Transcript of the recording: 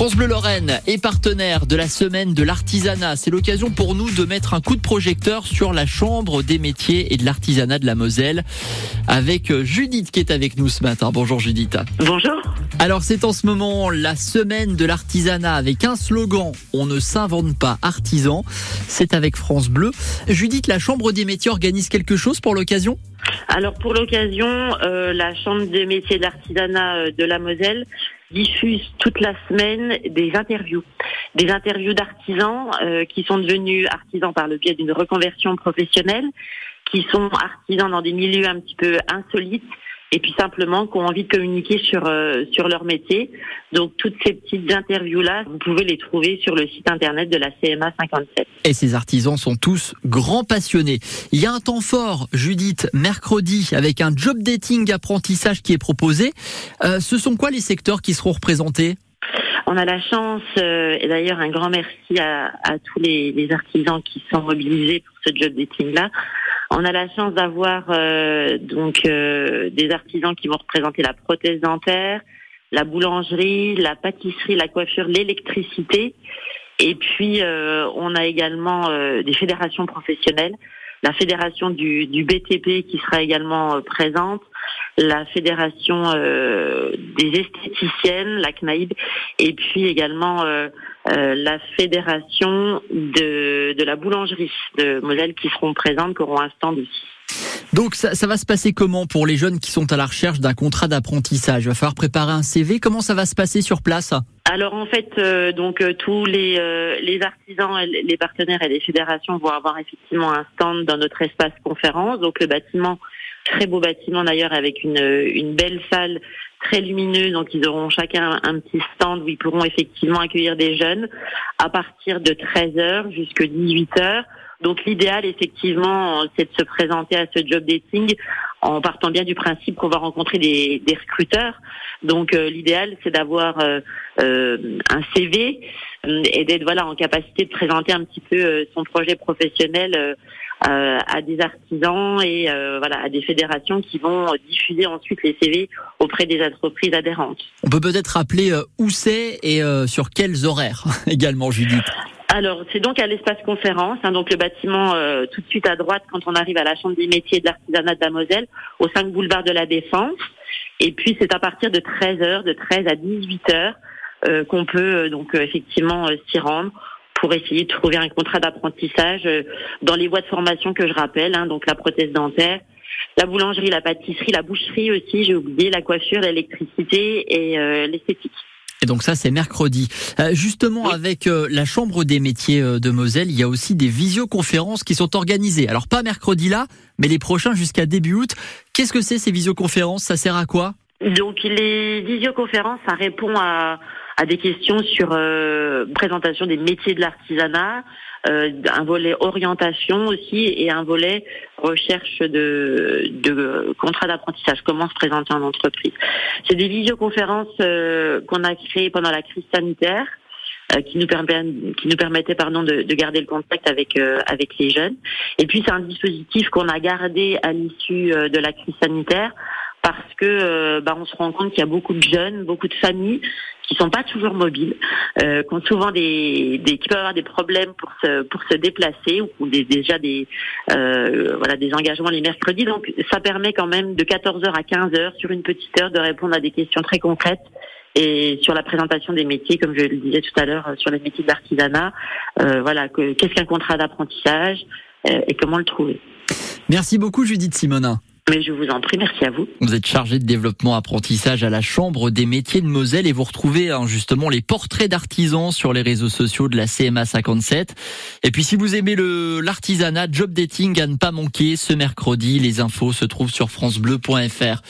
France Bleu Lorraine est partenaire de la semaine de l'artisanat. C'est l'occasion pour nous de mettre un coup de projecteur sur la chambre des métiers et de l'artisanat de la Moselle avec Judith qui est avec nous ce matin. Bonjour Judith. Bonjour. Alors c'est en ce moment la semaine de l'artisanat avec un slogan On ne s'invente pas artisan. C'est avec France Bleu. Judith, la chambre des métiers organise quelque chose pour l'occasion? Alors pour l'occasion, euh, la Chambre des métiers de l'artisanat euh, de la Moselle diffuse toute la semaine des interviews, des interviews d'artisans euh, qui sont devenus artisans par le biais d'une reconversion professionnelle, qui sont artisans dans des milieux un petit peu insolites et puis simplement qui ont envie de communiquer sur euh, sur leur métier. Donc toutes ces petites interviews là, vous pouvez les trouver sur le site internet de la CMA 57. Et ces artisans sont tous grands passionnés. Il y a un temps fort, Judith, mercredi, avec un job dating apprentissage qui est proposé. Euh, ce sont quoi les secteurs qui seront représentés? On a la chance, euh, et d'ailleurs un grand merci à, à tous les, les, artisans qui sont mobilisés pour ce job dating là, on a la chance d'avoir euh, donc euh, des artisans qui vont représenter la prothèse dentaire, la boulangerie, la pâtisserie, la coiffure, l'électricité. Et puis euh, on a également des fédérations professionnelles, la fédération du, du, BTP qui sera également présente, la fédération des esthéticiennes, la CNAIB, et puis également euh, la fédération de, de la boulangerie de Moselle qui seront présentes, qui auront un stand aussi. Donc ça, ça, va se passer comment pour les jeunes qui sont à la recherche d'un contrat d'apprentissage? Il va falloir préparer un CV. Comment ça va se passer sur place? Alors en fait, euh, donc euh, tous les, les artisans, les partenaires et les fédérations vont avoir effectivement un stand dans notre espace conférence. Donc le bâtiment, très beau bâtiment d'ailleurs avec une, une belle salle très lumineux, donc ils auront chacun un petit stand où ils pourront effectivement accueillir des jeunes à partir de 13h jusqu'à 18h. Donc l'idéal, effectivement, c'est de se présenter à ce job dating en partant bien du principe qu'on va rencontrer des, des recruteurs. Donc euh, l'idéal, c'est d'avoir euh, euh, un CV et d'être voilà en capacité de présenter un petit peu son projet professionnel euh, à des artisans et euh, voilà à des fédérations qui vont diffuser ensuite les CV auprès des entreprises adhérentes. On peut peut-être rappeler euh, où c'est et sur quels horaires également, Judith? Alors, c'est donc à l'espace conférence, hein, donc le bâtiment tout de suite à droite quand on arrive à la Chambre des métiers de l'artisanat de la Moselle, au 5 boulevard de la Défense. Et puis, c'est à partir de 13h, de 13 à 18h, qu'on peut donc effectivement s'y rendre pour essayer de trouver un contrat d'apprentissage euh, dans les voies de formation que je rappelle, hein, donc la prothèse dentaire, la boulangerie, la pâtisserie, la boucherie aussi, j'ai oublié, la coiffure, l'électricité et euh, l'esthétique. Et donc ça, c'est mercredi. Euh, justement, avec la Chambre des métiers de Moselle, il y a aussi des visioconférences qui sont organisées. Alors pas mercredi là, mais les prochains jusqu'à début août. Qu'est-ce que c'est ces visioconférences? Ça sert à quoi? Donc les visioconférences, ça répond à à des questions sur euh, présentation des métiers de l'artisanat, euh, un volet orientation aussi et un volet recherche de, de contrat d'apprentissage, comment se présenter en entreprise. C'est des visioconférences euh, qu'on a créées pendant la crise sanitaire euh, qui nous permet, qui nous permettait pardon de, de garder le contact avec euh, avec les jeunes. Et puis c'est un dispositif qu'on a gardé à l'issue de la crise sanitaire parce que bah, on se rend compte qu'il y a beaucoup de jeunes, beaucoup de familles qui sont pas toujours mobiles, euh, qui ont souvent des, des, qui peuvent avoir des problèmes pour se pour se déplacer ou des, déjà des euh, voilà des engagements les mercredis. Donc ça permet quand même de 14h à 15h sur une petite heure de répondre à des questions très concrètes et sur la présentation des métiers, comme je le disais tout à l'heure, euh, sur les métiers d'artisanat. Euh, voilà, qu'est-ce qu'un contrat d'apprentissage euh, et comment le trouver. Merci beaucoup Judith Simonin. Mais je vous en prie, merci à vous. Vous êtes chargé de développement apprentissage à la Chambre des métiers de Moselle et vous retrouvez hein, justement les portraits d'artisans sur les réseaux sociaux de la CMA 57. Et puis si vous aimez l'artisanat, job dating à ne pas manquer ce mercredi, les infos se trouvent sur francebleu.fr.